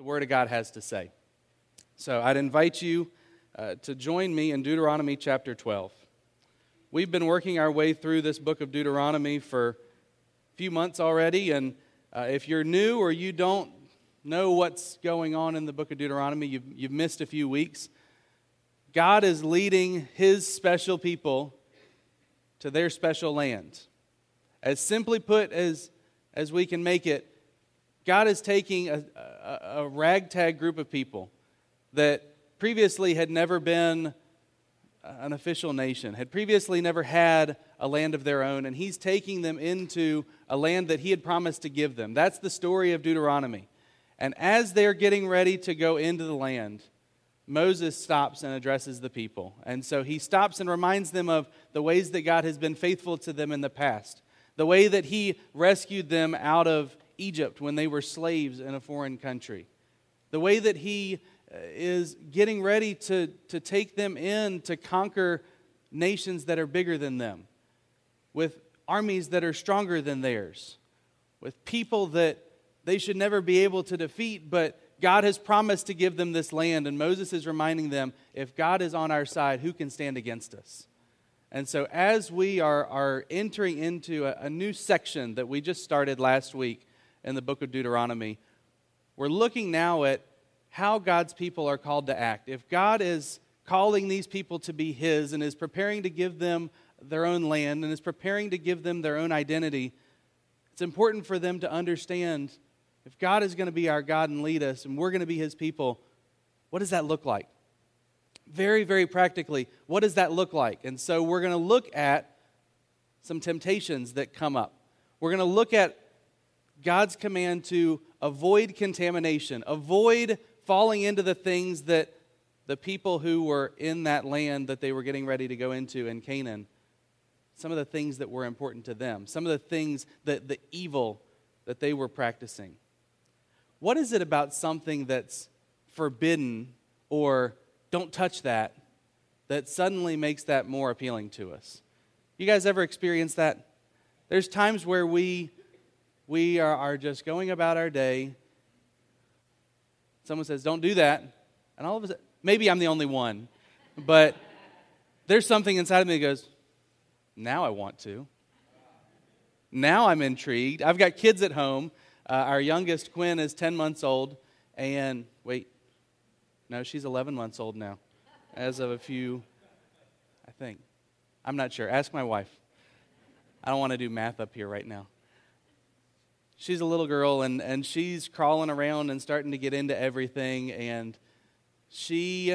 the Word of God has to say. So I'd invite you uh, to join me in Deuteronomy chapter 12. We've been working our way through this book of Deuteronomy for a few months already, and uh, if you're new or you don't know what's going on in the book of Deuteronomy, you've, you've missed a few weeks. God is leading his special people to their special land. As simply put as, as we can make it, God is taking a, a, a ragtag group of people that previously had never been uh, an official nation, had previously never had a land of their own, and he's taking them into a land that he had promised to give them. That's the story of Deuteronomy. And as they're getting ready to go into the land, Moses stops and addresses the people. And so he stops and reminds them of the ways that God has been faithful to them in the past, the way that he rescued them out of Egypt when they were slaves in a foreign country, the way that he uh, is getting ready to, to take them in to conquer nations that are bigger than them, with armies that are stronger than theirs, with people that they should never be able to defeat, but God has promised to give them this land. And Moses is reminding them if God is on our side, who can stand against us? And so, as we are, are entering into a, a new section that we just started last week in the book of Deuteronomy, we're looking now at how God's people are called to act. If God is calling these people to be His and is preparing to give them their own land and is preparing to give them their own identity, it's important for them to understand if God is going to be our God and lead us and we're going to be His people, what does that look like? Very, very practically, what does that look like? And so we're going to look at some temptations that come up. We're going to look at God's command to avoid contamination, avoid falling into the things that the people who were in that land that they were getting ready to go into in Canaan, some of the things that were important to them, some of the things that the evil that they were practicing. What is it about something that's forbidden or don't touch that that suddenly makes that more appealing to us? You guys ever experienced that? There's times where we we are, are just going about our day Someone says, Don't do that. And all of a sudden, maybe I'm the only one, but there's something inside of me that goes, Now I want to. Now I'm intrigued. I've got kids at home. Uh, our youngest, Quinn, is 10 months old. And wait, no, she's 11 months old now, as of a few, I think. I'm not sure. Ask my wife. I don't want to do math up here right now she's a little girl and, and she's crawling around and starting to get into everything and she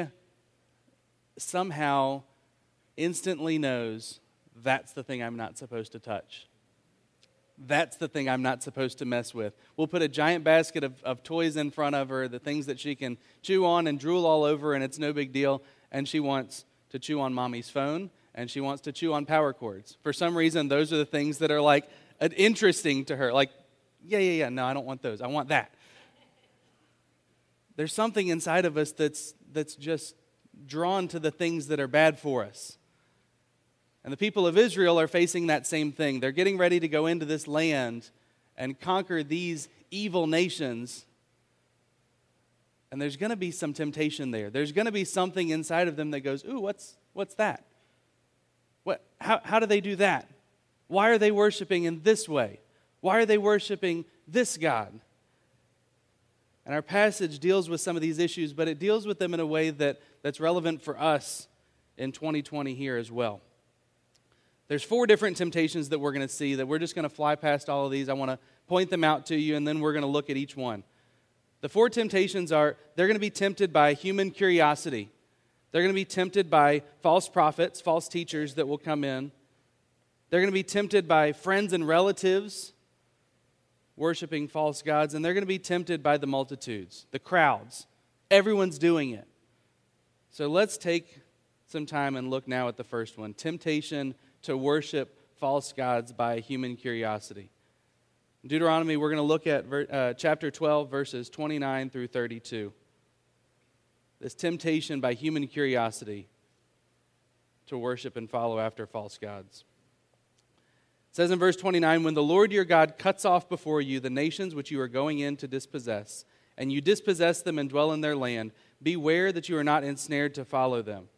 somehow instantly knows that's the thing i'm not supposed to touch. That's the thing i'm not supposed to mess with. We'll put a giant basket of, of toys in front of her the things that she can chew on and drool all over and it's no big deal. And she wants to chew on mommy's phone and she wants to chew on power cords. For some reason those are the things that are like interesting to her. Like yeah, yeah, yeah, no, I don't want those. I want that. There's something inside of us that's, that's just drawn to the things that are bad for us. And the people of Israel are facing that same thing. They're getting ready to go into this land and conquer these evil nations. And there's going to be some temptation there. There's going to be something inside of them that goes, Ooh, what's, what's that? What, how, how do they do that? Why are they worshiping in this way? Why are they worshiping this God? And our passage deals with some of these issues, but it deals with them in a way that, that's relevant for us in 2020 here as well. There's four different temptations that we're going to see that we're just going to fly past all of these. I want to point them out to you, and then we're going to look at each one. The four temptations are they're going to be tempted by human curiosity. They're going to be tempted by false prophets, false teachers that will come in. They're going to be tempted by friends and relatives worshiping false gods, and they're going to be tempted by the multitudes, the crowds. Everyone's doing it. So let's take some time and look now at the first one temptation to worship false gods by human curiosity. In Deuteronomy, we're going to look at uh, chapter 12, verses 29 through 32. This temptation by human curiosity to worship and follow after false gods says in verse 29 When the Lord your God cuts off before you the nations which you are going in to dispossess, and you dispossess them and dwell in their land, beware that you are not ensnared to follow them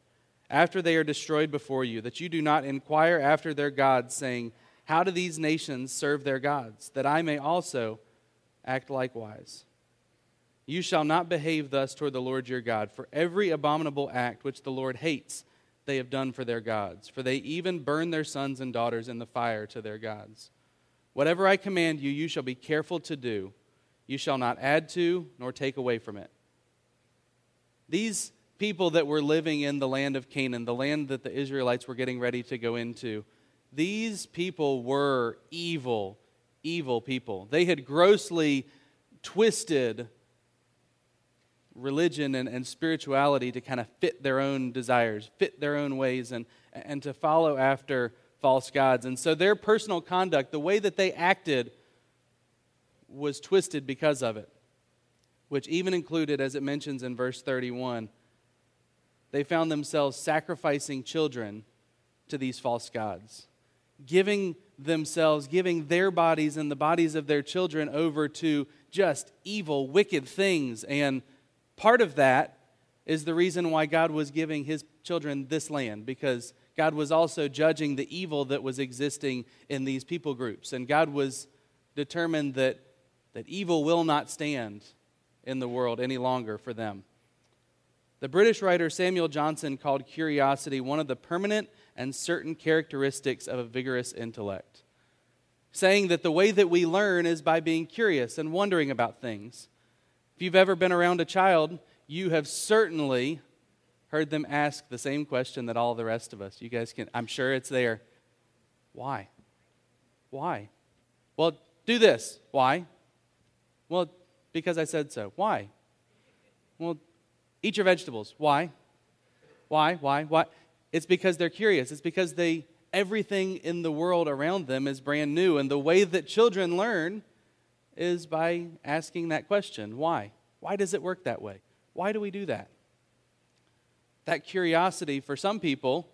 after they are destroyed before you, that you do not inquire after their gods, saying, How do these nations serve their gods? That I may also act likewise. You shall not behave thus toward the Lord your God, for every abominable act which the Lord hates, they have done for their gods, for they even burn their sons and daughters in the fire to their gods. Whatever I command you, you shall be careful to do. You shall not add to nor take away from it. These people that were living in the land of Canaan, the land that the Israelites were getting ready to go into, these people were evil, evil people. They had grossly twisted religion and, and spirituality to kind of fit their own desires, fit their own ways, and, and to follow after false gods. And so their personal conduct, the way that they acted, was twisted because of it, which even included, as it mentions in verse 31, they found themselves sacrificing children to these false gods, giving themselves, giving their bodies and the bodies of their children over to just evil, wicked things. And part of that is the reason why God was giving his children this land, because God was also judging the evil that was existing in these people groups. And God was determined that, that evil will not stand in the world any longer for them. The British writer Samuel Johnson called curiosity one of the permanent and certain characteristics of a vigorous intellect, saying that the way that we learn is by being curious and wondering about things. If you've ever been around a child, you have certainly heard them ask the same question that all the rest of us. You guys can, I'm sure it's there. Why? Why? Well, do this. Why? Well, because I said so. Why? Well, Eat your vegetables. Why? Why? Why? Why? It's because they're curious. It's because they everything in the world around them is brand new and the way that children learn is by asking that question. Why? Why does it work that way? Why do we do that? That curiosity for some people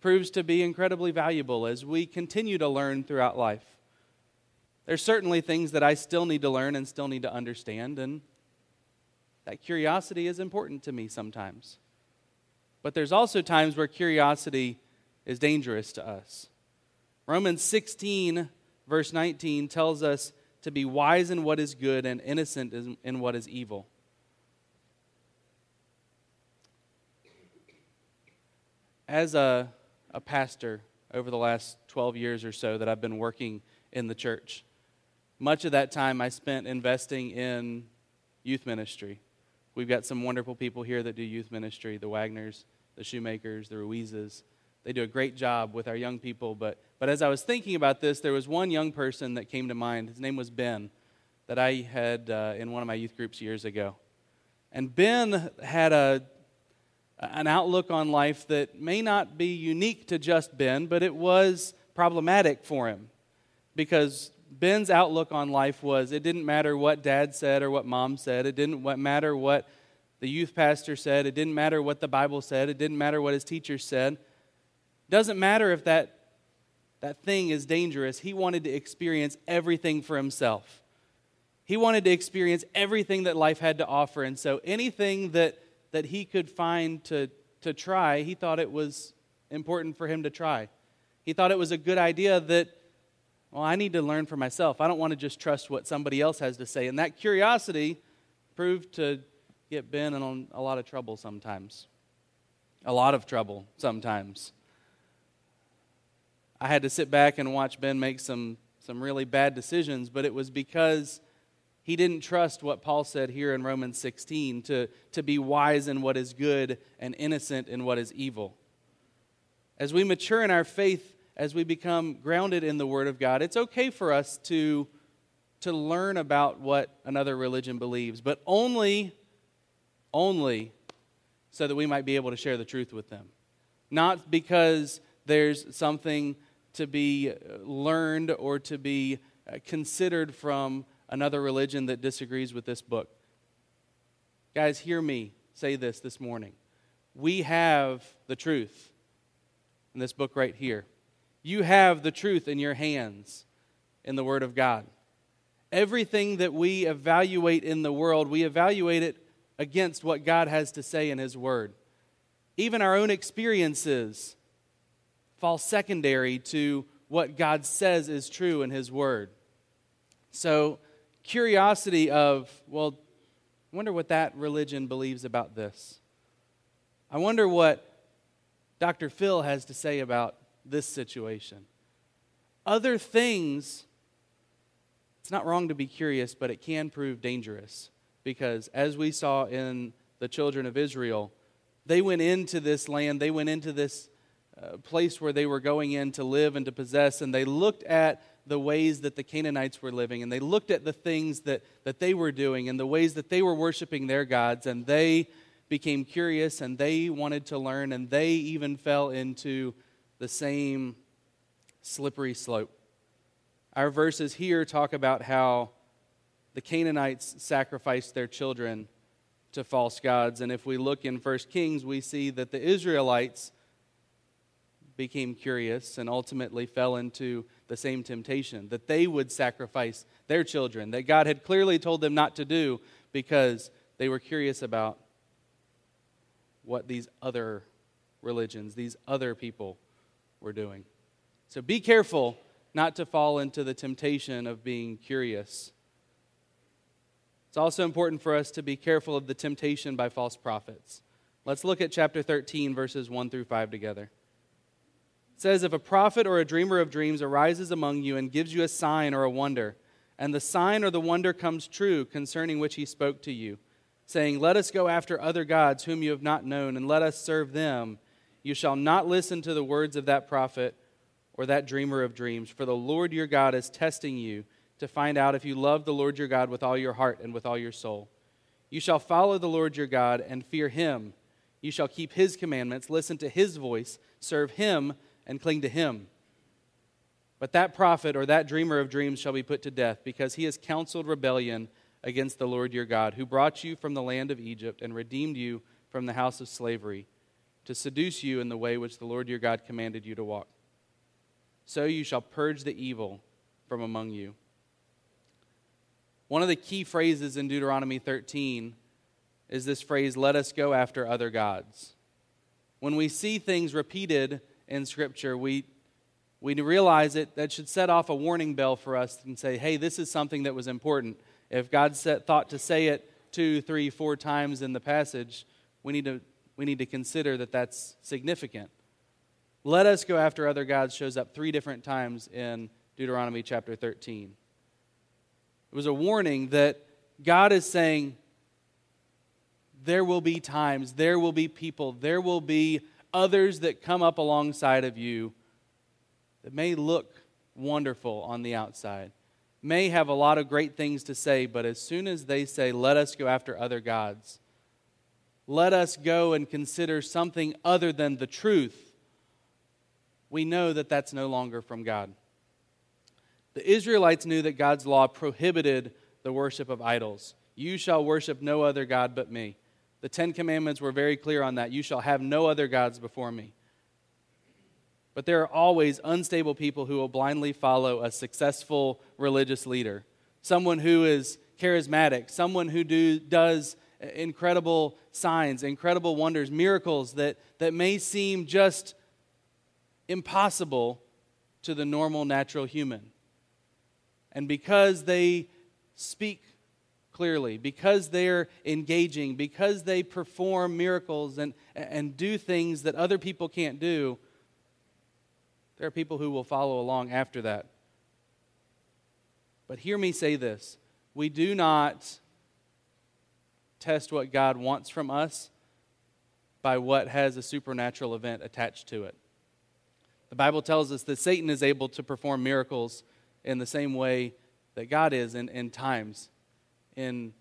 proves to be incredibly valuable as we continue to learn throughout life. There's certainly things that I still need to learn and still need to understand and that curiosity is important to me sometimes. But there's also times where curiosity is dangerous to us. Romans 16, verse 19, tells us to be wise in what is good and innocent in what is evil. As a, a pastor over the last 12 years or so that I've been working in the church, much of that time I spent investing in youth ministry. We've got some wonderful people here that do youth ministry the Wagners, the Shoemakers, the Ruizes. They do a great job with our young people. But, but as I was thinking about this, there was one young person that came to mind. His name was Ben, that I had uh, in one of my youth groups years ago. And Ben had a, an outlook on life that may not be unique to just Ben, but it was problematic for him because Ben's outlook on life was it didn't matter what dad said or what mom said. It didn't matter what the youth pastor said. It didn't matter what the Bible said. It didn't matter what his teacher said. It doesn't matter if that, that thing is dangerous. He wanted to experience everything for himself. He wanted to experience everything that life had to offer. And so anything that, that he could find to, to try, he thought it was important for him to try. He thought it was a good idea that well, I need to learn for myself. I don't want to just trust what somebody else has to say. And that curiosity proved to get Ben in a lot of trouble sometimes. A lot of trouble sometimes. I had to sit back and watch Ben make some, some really bad decisions, but it was because he didn't trust what Paul said here in Romans 16 to, to be wise in what is good and innocent in what is evil. As we mature in our faith, as we become grounded in the Word of God, it's okay for us to, to learn about what another religion believes, but only, only so that we might be able to share the truth with them. Not because there's something to be learned or to be uh, considered from another religion that disagrees with this book. Guys, hear me say this this morning. We have the truth in this book right here. You have the truth in your hands in the Word of God. Everything that we evaluate in the world, we evaluate it against what God has to say in His Word. Even our own experiences fall secondary to what God says is true in His Word. So, curiosity of, well, I wonder what that religion believes about this. I wonder what Dr. Phil has to say about this situation. Other things, it's not wrong to be curious, but it can prove dangerous because as we saw in the children of Israel, they went into this land, they went into this uh, place where they were going in to live and to possess, and they looked at the ways that the Canaanites were living, and they looked at the things that, that they were doing and the ways that they were worshiping their gods, and they became curious and they wanted to learn, and they even fell into the same slippery slope. Our verses here talk about how the Canaanites sacrificed their children to false gods. And if we look in 1 Kings, we see that the Israelites became curious and ultimately fell into the same temptation that they would sacrifice their children, that God had clearly told them not to do because they were curious about what these other religions, these other people were doing. So be careful not to fall into the temptation of being curious it's also important for us to be careful of the temptation by false prophets. Let's look at chapter 13, verses 1 through 5 together. Says, If a prophet or a dreamer of dreams arises among you and gives you a sign or a wonder, and the sign or the wonder comes true concerning which he spoke to you, saying, Let us go after other gods whom you have not known, and let us serve them, you shall not listen to the words of that prophet or that dreamer of dreams, for the Lord your God is testing you to find out if you love the Lord your God with all your heart and with all your soul. You shall follow the Lord your God and fear him. You shall keep his commandments, listen to his voice, serve him, and cling to him. But that prophet or that dreamer of dreams shall be put to death, because he has counseled rebellion against the Lord your God, who brought you from the land of Egypt and redeemed you from the house of slavery, to seduce you in the way which the Lord your God commanded you to walk. So you shall purge the evil from among you. One of the key phrases in Deuteronomy 13 is this phrase, let us go after other gods. When we see things repeated in Scripture, we, we realize it that should set off a warning bell for us and say, hey, this is something that was important. If God set, thought to say it two, three, four times in the passage, we need to, we need to consider that that's significant. Let us go after other gods shows up three different times in Deuteronomy chapter 13. It was a warning that God is saying, there will be times, there will be people, there will be others that come up alongside of you that may look wonderful on the outside, may have a lot of great things to say, but as soon as they say, let us go after other gods, let us go and consider something other than the truth, we know that that's no longer from God. The Israelites knew that God's law prohibited the worship of idols. You shall worship no other God but me. The Ten Commandments were very clear on that. You shall have no other gods before me. But there are always unstable people who will blindly follow a successful religious leader, someone who is charismatic, someone who do, does incredible signs, incredible wonders, miracles that, that may seem just impossible to the normal natural human. And because they speak clearly, because they're engaging, because they perform miracles and, and do things that other people can't do, there are people who will follow along after that. But hear me say this we do not test what God wants from us by what has a supernatural event attached to it. The Bible tells us that Satan is able to perform miracles in the same way that God is in, in times. In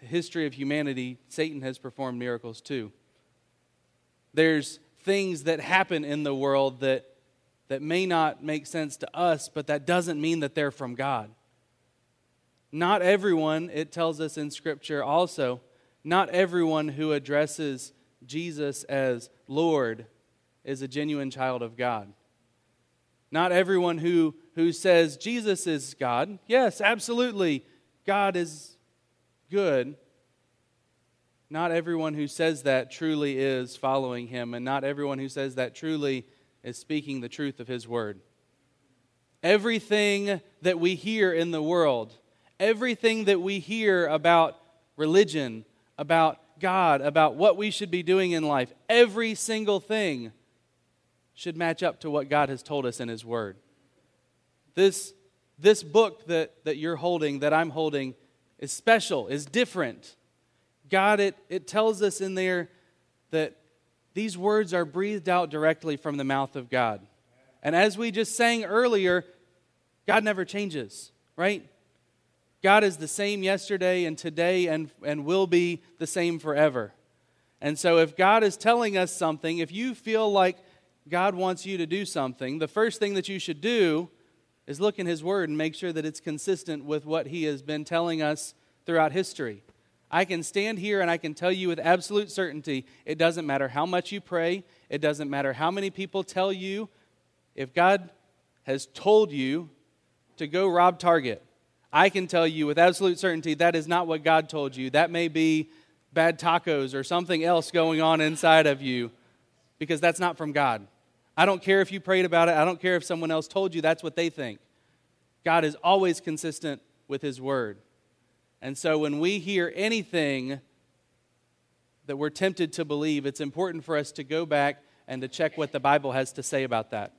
the history of humanity, Satan has performed miracles too. There's things that happen in the world that, that may not make sense to us, but that doesn't mean that they're from God. Not everyone, it tells us in Scripture also, not everyone who addresses Jesus as Lord is a genuine child of God. Not everyone who who says Jesus is God. Yes, absolutely, God is good. Not everyone who says that truly is following him, and not everyone who says that truly is speaking the truth of his word. Everything that we hear in the world, everything that we hear about religion, about God, about what we should be doing in life, every single thing should match up to what God has told us in His Word. This, this book that, that you're holding, that I'm holding, is special, is different. God, it, it tells us in there that these words are breathed out directly from the mouth of God. And as we just sang earlier, God never changes, right? God is the same yesterday and today and, and will be the same forever. And so, if God is telling us something, if you feel like God wants you to do something, the first thing that you should do is look in His Word and make sure that it's consistent with what He has been telling us throughout history. I can stand here and I can tell you with absolute certainty it doesn't matter how much you pray, it doesn't matter how many people tell you. If God has told you to go rob Target, I can tell you with absolute certainty that is not what God told you. That may be bad tacos or something else going on inside of you because that's not from God. I don't care if you prayed about it. I don't care if someone else told you that's what they think. God is always consistent with His word. And so when we hear anything that we're tempted to believe, it's important for us to go back and to check what the Bible has to say about that.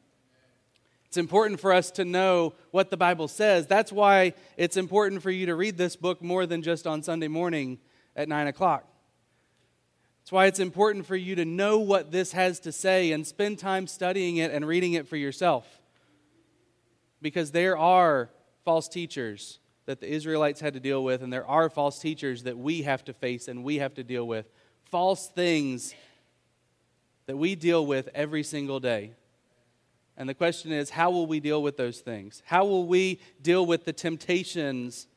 It's important for us to know what the Bible says. That's why it's important for you to read this book more than just on Sunday morning at 9 o'clock. That's why it's important for you to know what this has to say and spend time studying it and reading it for yourself. Because there are false teachers that the Israelites had to deal with, and there are false teachers that we have to face and we have to deal with. False things that we deal with every single day. And the question is, how will we deal with those things? How will we deal with the temptations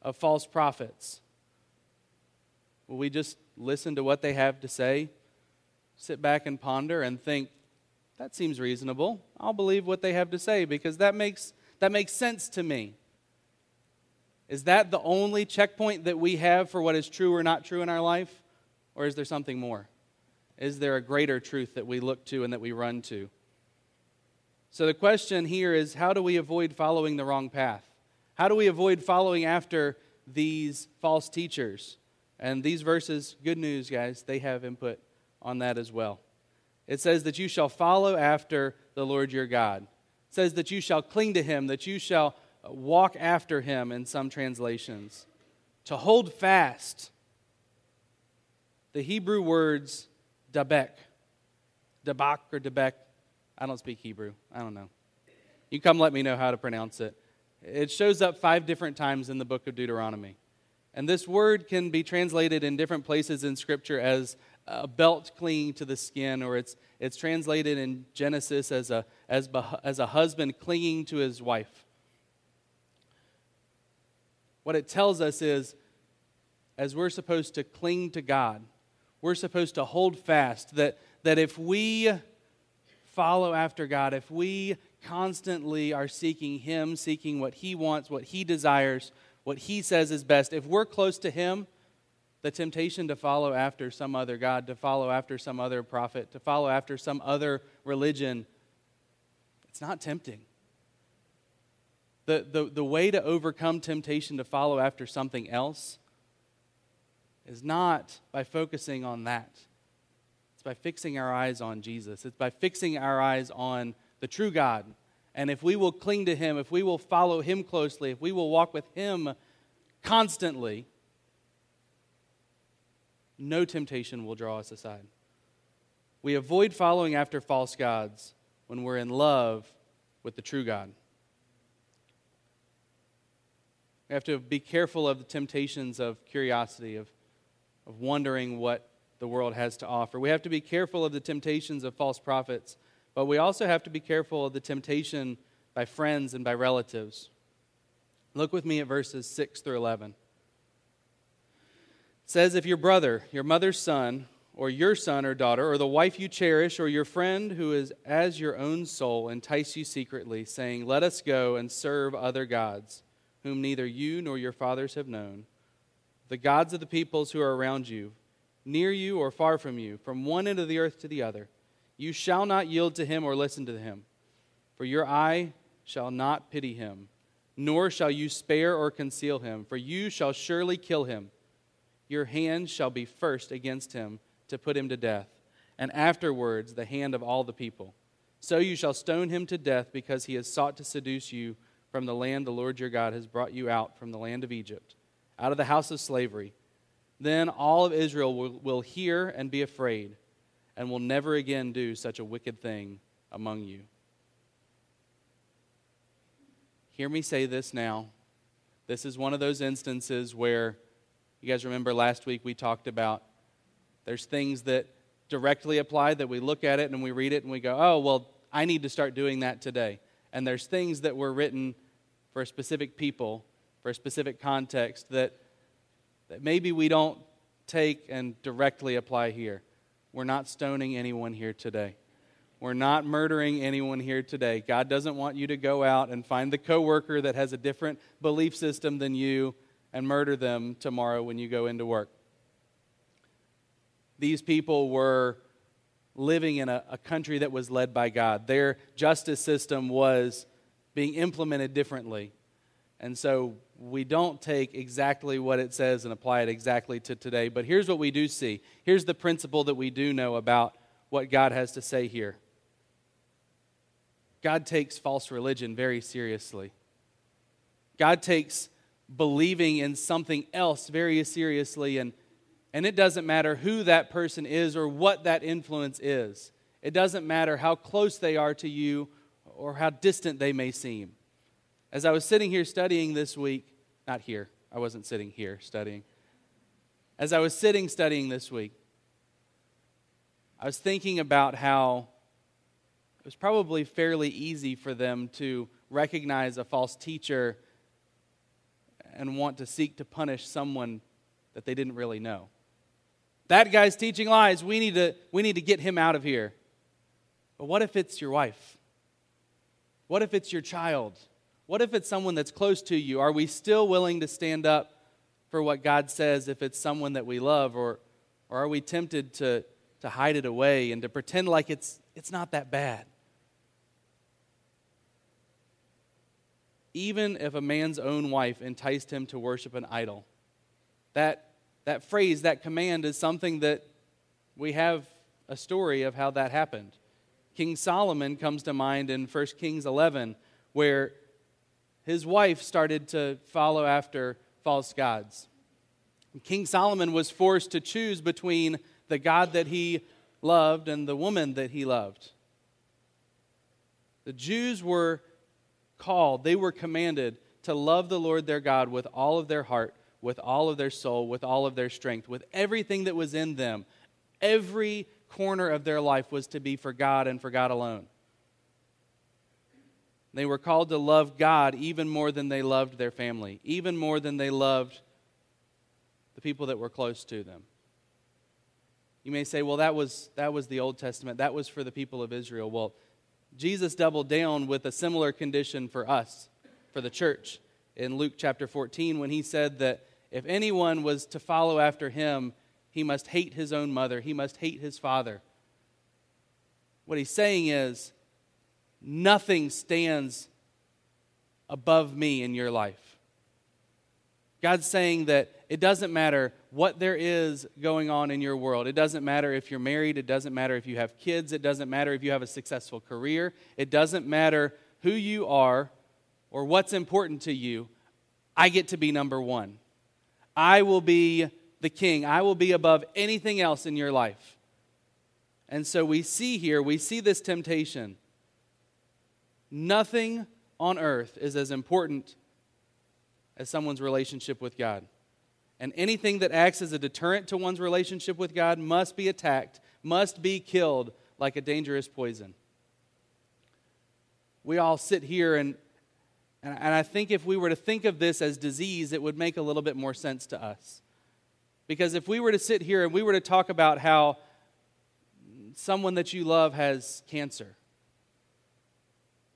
of false prophets? Will we just listen to what they have to say, sit back and ponder and think, that seems reasonable. I'll believe what they have to say because that makes, that makes sense to me. Is that the only checkpoint that we have for what is true or not true in our life? Or is there something more? Is there a greater truth that we look to and that we run to? So the question here is how do we avoid following the wrong path? How do we avoid following after these false teachers? And these verses, good news, guys, they have input on that as well. It says that you shall follow after the Lord your God. It says that you shall cling to him, that you shall walk after him in some translations. To hold fast. The Hebrew words dabek, dabak or debek. I don't speak Hebrew. I don't know. You come let me know how to pronounce it. It shows up five different times in the book of Deuteronomy. And this word can be translated in different places in Scripture as a belt clinging to the skin, or it's, it's translated in Genesis as a, as, as a husband clinging to his wife. What it tells us is, as we're supposed to cling to God, we're supposed to hold fast that, that if we follow after God, if we constantly are seeking Him, seeking what He wants, what He desires, what he says is best. If we're close to him, the temptation to follow after some other God, to follow after some other prophet, to follow after some other religion, it's not tempting. The, the, the way to overcome temptation to follow after something else is not by focusing on that. It's by fixing our eyes on Jesus. It's by fixing our eyes on the true God and if we will cling to Him, if we will follow Him closely, if we will walk with Him constantly, no temptation will draw us aside. We avoid following after false gods when we're in love with the true God. We have to be careful of the temptations of curiosity, of, of wondering what the world has to offer. We have to be careful of the temptations of false prophets but we also have to be careful of the temptation by friends and by relatives. Look with me at verses 6 through 11. It says, If your brother, your mother's son, or your son or daughter, or the wife you cherish, or your friend who is as your own soul entice you secretly, saying, Let us go and serve other gods, whom neither you nor your fathers have known, the gods of the peoples who are around you, near you or far from you, from one end of the earth to the other, you shall not yield to him or listen to him, for your eye shall not pity him, nor shall you spare or conceal him, for you shall surely kill him. Your hand shall be first against him to put him to death, and afterwards the hand of all the people. So you shall stone him to death because he has sought to seduce you from the land the Lord your God has brought you out from the land of Egypt, out of the house of slavery. Then all of Israel will, will hear and be afraid, and will never again do such a wicked thing among you. Hear me say this now. This is one of those instances where, you guys remember last week we talked about there's things that directly apply that we look at it and we read it and we go, oh, well, I need to start doing that today. And there's things that were written for specific people, for a specific context that, that maybe we don't take and directly apply here. We're not stoning anyone here today. We're not murdering anyone here today. God doesn't want you to go out and find the coworker that has a different belief system than you and murder them tomorrow when you go into work these people were living in a, a, country that was led by God. Their justice system was being implemented differently. And so we don't take exactly what it says and apply it exactly to today. But here's what we do see. Here's the principle that we do know about what God has to say here God takes false religion very seriously. God takes believing in something else very seriously and and it doesn't matter who that person is or what that influence is. It doesn't matter how close they are to you or how distant they may seem. As I was sitting here studying this week, not here, I wasn't sitting here studying. As I was sitting studying this week, I was thinking about how it was probably fairly easy for them to recognize a false teacher and want to seek to punish someone that they didn't really know. That guy's teaching lies. We need to, we need to get him out of here. But what if it's your wife? What if it's your child? What if it's someone that's close to you? Are we still willing to stand up for what God says if it's someone that we love? Or, or are we tempted to, to hide it away and to pretend like it's, it's not that bad? Even if a man's own wife enticed him to worship an idol, that that phrase, that command, is something that we have a story of how that happened. King Solomon comes to mind in 1 Kings 11, where his wife started to follow after false gods. King Solomon was forced to choose between the God that he loved and the woman that he loved. The Jews were called, they were commanded to love the Lord their God with all of their heart, with all of their soul, with all of their strength, with everything that was in them. Every corner of their life was to be for God and for God alone. They were called to love God even more than they loved their family, even more than they loved the people that were close to them. You may say, well, that was, that was the Old Testament. That was for the people of Israel. Well, Jesus doubled down with a similar condition for us, for the church, in Luke chapter 14, when he said that if anyone was to follow after him, he must hate his own mother, he must hate his father. What he's saying is, nothing stands above me in your life. God's saying that it doesn't matter what there is going on in your world. It doesn't matter if you're married. It doesn't matter if you have kids. It doesn't matter if you have a successful career. It doesn't matter who you are or what's important to you. I get to be number one. I will be the king. I will be above anything else in your life. And so we see here, we see this temptation. Nothing on earth is as important as someone's relationship with God. And anything that acts as a deterrent to one's relationship with God must be attacked, must be killed like a dangerous poison. We all sit here and and, and I think if we were to think of this as disease, it would make a little bit more sense to us. Because if we were to sit here and we were to talk about how someone that you love has cancer.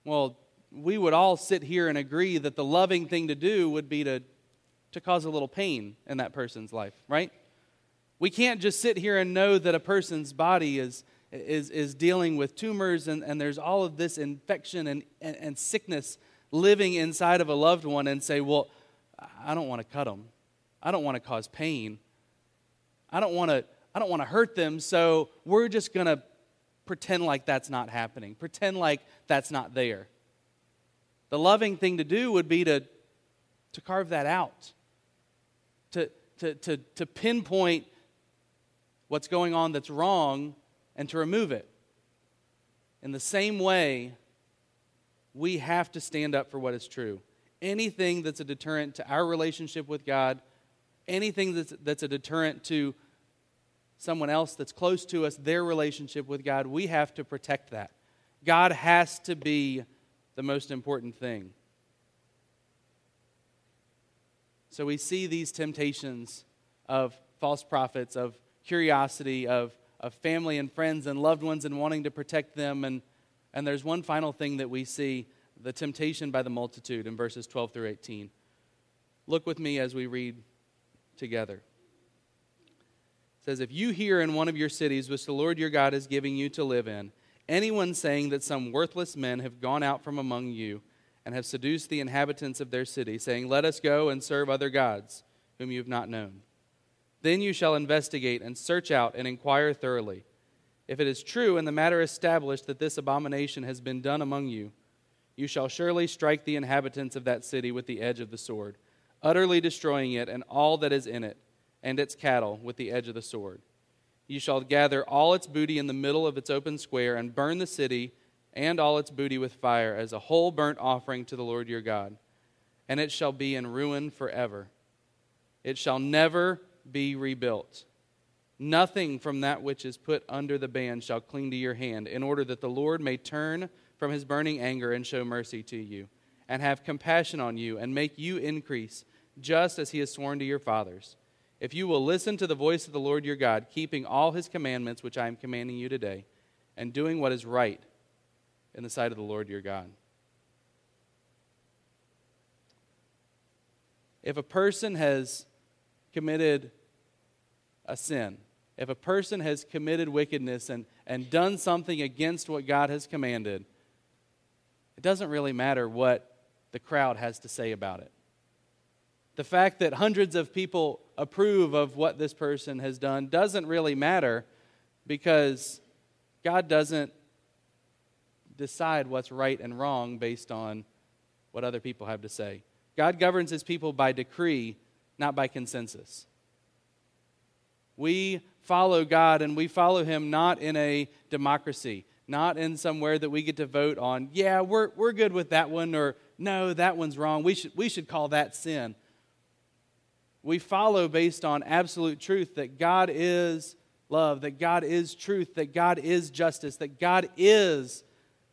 Well, we would all sit here and agree that the loving thing to do would be to, to cause a little pain in that person's life, right? We can't just sit here and know that a person's body is, is, is dealing with tumors and, and there's all of this infection and, and, and sickness living inside of a loved one and say, well, I don't want to cut them. I don't want to cause pain. I don't want to I don't want to hurt them, so we're just going to pretend like that's not happening. Pretend like that's not there. The loving thing to do would be to to carve that out. To to to to pinpoint what's going on that's wrong and to remove it. In the same way, we have to stand up for what is true. Anything that's a deterrent to our relationship with God, anything that's, that's a deterrent to someone else that's close to us, their relationship with God, we have to protect that. God has to be the most important thing. So we see these temptations of false prophets, of curiosity, of, of family and friends and loved ones and wanting to protect them. And, and there's one final thing that we see the temptation by the multitude in verses 12 through 18. Look with me as we read together. Says, If you hear in one of your cities, which the Lord your God is giving you to live in, anyone saying that some worthless men have gone out from among you and have seduced the inhabitants of their city, saying, Let us go and serve other gods whom you have not known then you shall investigate and search out and inquire thoroughly. If it is true and the matter established that this abomination has been done among you, you shall surely strike the inhabitants of that city with the edge of the sword, utterly destroying it and all that is in it, and its cattle with the edge of the sword. You shall gather all its booty in the middle of its open square and burn the city and all its booty with fire as a whole burnt offering to the Lord your God. And it shall be in ruin forever. It shall never be rebuilt. Nothing from that which is put under the ban shall cling to your hand, in order that the Lord may turn from his burning anger and show mercy to you, and have compassion on you, and make you increase, just as he has sworn to your fathers. If you will listen to the voice of the Lord your God, keeping all his commandments which I am commanding you today, and doing what is right in the sight of the Lord your God. If a person has committed a sin, if a person has committed wickedness and, and done something against what God has commanded, it doesn't really matter what the crowd has to say about it. The fact that hundreds of people approve of what this person has done doesn't really matter because God doesn't decide what's right and wrong based on what other people have to say. God governs his people by decree, not by consensus. We follow God and we follow Him not in a democracy, not in somewhere that we get to vote on, yeah, we're, we're good with that one, or no, that one's wrong. We should, we should call that sin. We follow based on absolute truth that God is love, that God is truth, that God is justice, that God is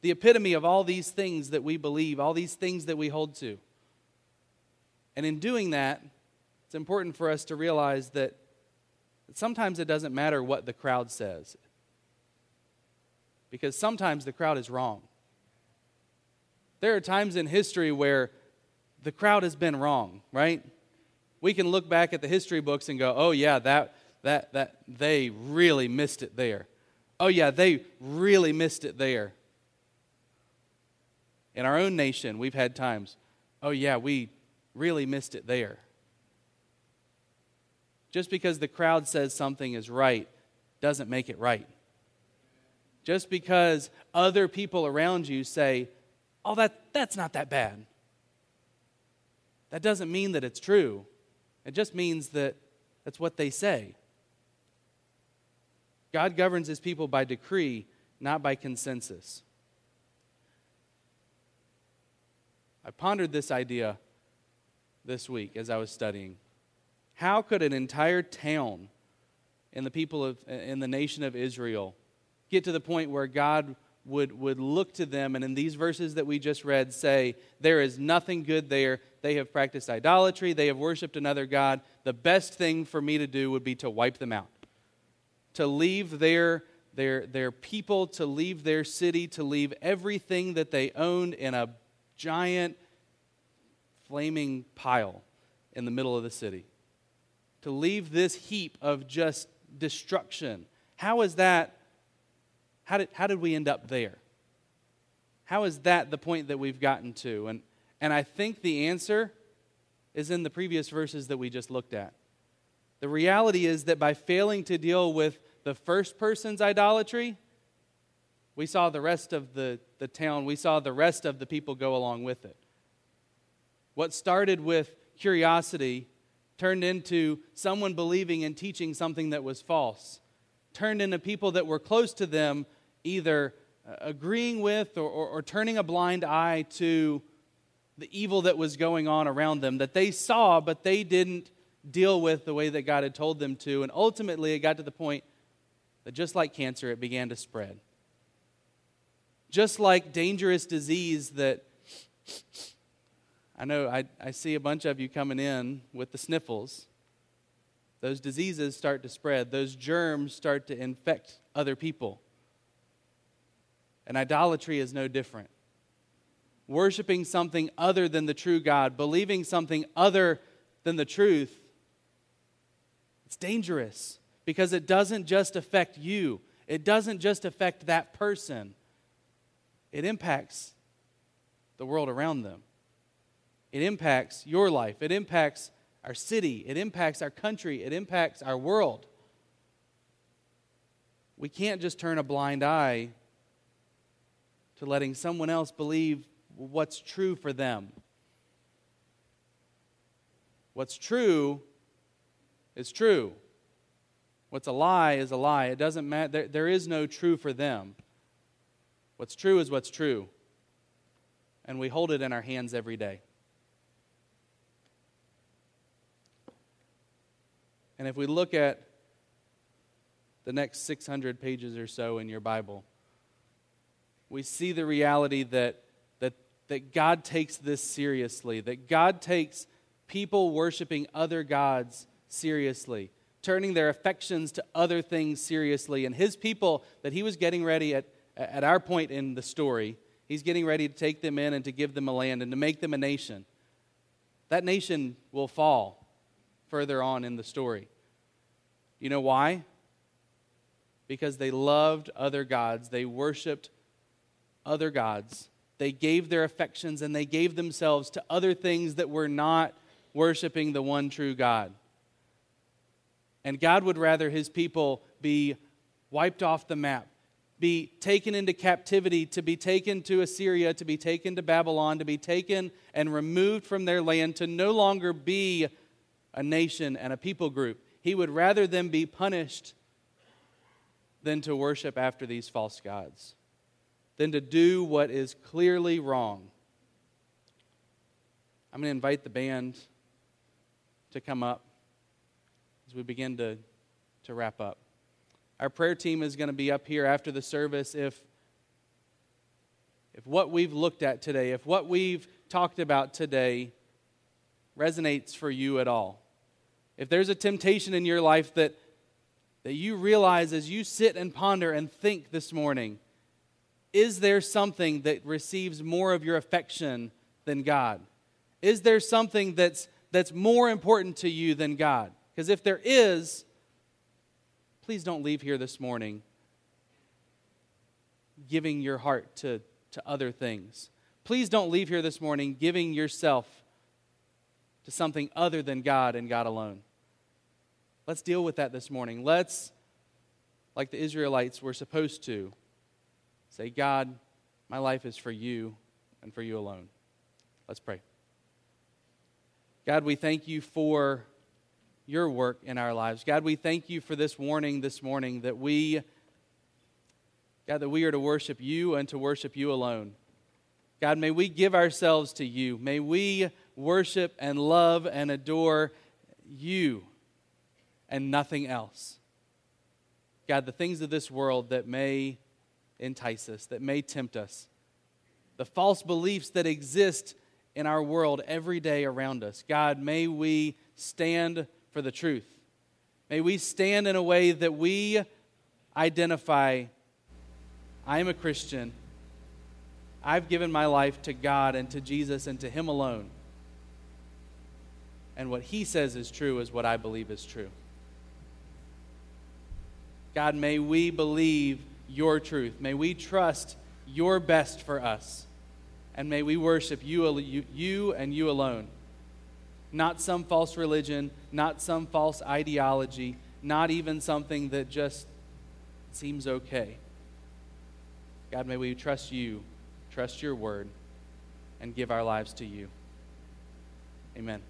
the epitome of all these things that we believe, all these things that we hold to. And in doing that, it's important for us to realize that sometimes it doesn't matter what the crowd says, because sometimes the crowd is wrong. There are times in history where the crowd has been wrong, right? We can look back at the history books and go, "Oh yeah, that that that they really missed it there." Oh yeah, they really missed it there. In our own nation, we've had times, "Oh yeah, we really missed it there." Just because the crowd says something is right doesn't make it right. Just because other people around you say, oh, that, that's not that bad, that doesn't mean that it's true. It just means that that's what they say. God governs his people by decree, not by consensus. I pondered this idea this week as I was studying. How could an entire town in the people of in the nation of Israel get to the point where God would, would look to them and in these verses that we just read say, There is nothing good there. They have practiced idolatry, they have worshiped another God. The best thing for me to do would be to wipe them out, to leave their, their, their people to leave their city, to leave everything that they owned in a giant flaming pile in the middle of the city. To leave this heap of just destruction. How is that? How did, how did we end up there? How is that the point that we've gotten to? And, and I think the answer is in the previous verses that we just looked at. The reality is that by failing to deal with the first person's idolatry, we saw the rest of the, the town, we saw the rest of the people go along with it. What started with curiosity turned into someone believing and teaching something that was false, turned into people that were close to them either uh, agreeing with or, or, or turning a blind eye to the evil that was going on around them that they saw, but they didn't deal with the way that God had told them to. And ultimately, it got to the point that just like cancer, it began to spread. Just like dangerous disease that I know I, I see a bunch of you coming in with the sniffles. Those diseases start to spread, those germs start to infect other people. And idolatry is no different. Worshipping something other than the true God, believing something other than the truth, it's dangerous because it doesn't just affect you, it doesn't just affect that person, it impacts the world around them. It impacts your life, it impacts our city, it impacts our country, it impacts our world. We can't just turn a blind eye to letting someone else believe what's true for them. What's true is true. What's a lie is a lie. It doesn't matter. There, there is no true for them. What's true is what's true. And we hold it in our hands every day. And if we look at the next 600 pages or so in your Bible, we see the reality that, that, that God takes this seriously, that God takes people worshiping other gods seriously turning their affections to other things seriously. And his people that he was getting ready at, at our point in the story, he's getting ready to take them in and to give them a land and to make them a nation. That nation will fall further on in the story. You know why? Because they loved other gods, they worshiped other gods. They gave their affections and they gave themselves to other things that were not worshiping the one true God. And God would rather his people be wiped off the map, be taken into captivity, to be taken to Assyria, to be taken to Babylon, to be taken and removed from their land, to no longer be a nation and a people group. He would rather them be punished than to worship after these false gods, than to do what is clearly wrong. I'm going to invite the band to come up as we begin to, to wrap up. Our prayer team is going to be up here after the service. If, if what we've looked at today, if what we've talked about today resonates for you at all, if there's a temptation in your life that, that you realize as you sit and ponder and think this morning, is there something that receives more of your affection than God? Is there something that's, that's more important to you than God? Because if there is, please don't leave here this morning giving your heart to, to other things. Please don't leave here this morning giving yourself to something other than God and God alone. Let's deal with that this morning. Let's, like the Israelites were supposed to, say, God, my life is for you and for you alone. Let's pray. God, we thank you for your work in our lives. God, we thank you for this warning this morning that we, God, that we are to worship you and to worship you alone. God, may we give ourselves to you. May we worship and love and adore you and nothing else. God, the things of this world that may entice us, that may tempt us, the false beliefs that exist in our world every day around us. God, may we stand for the truth. May we stand in a way that we identify I am a Christian. I've given my life to God and to Jesus and to Him alone. And what He says is true is what I believe is true. God, may we believe your truth. May we trust your best for us. And may we worship you, you and you alone. Not some false religion, not some false ideology, not even something that just seems okay. God, may we trust you, trust your word, and give our lives to you. Amen.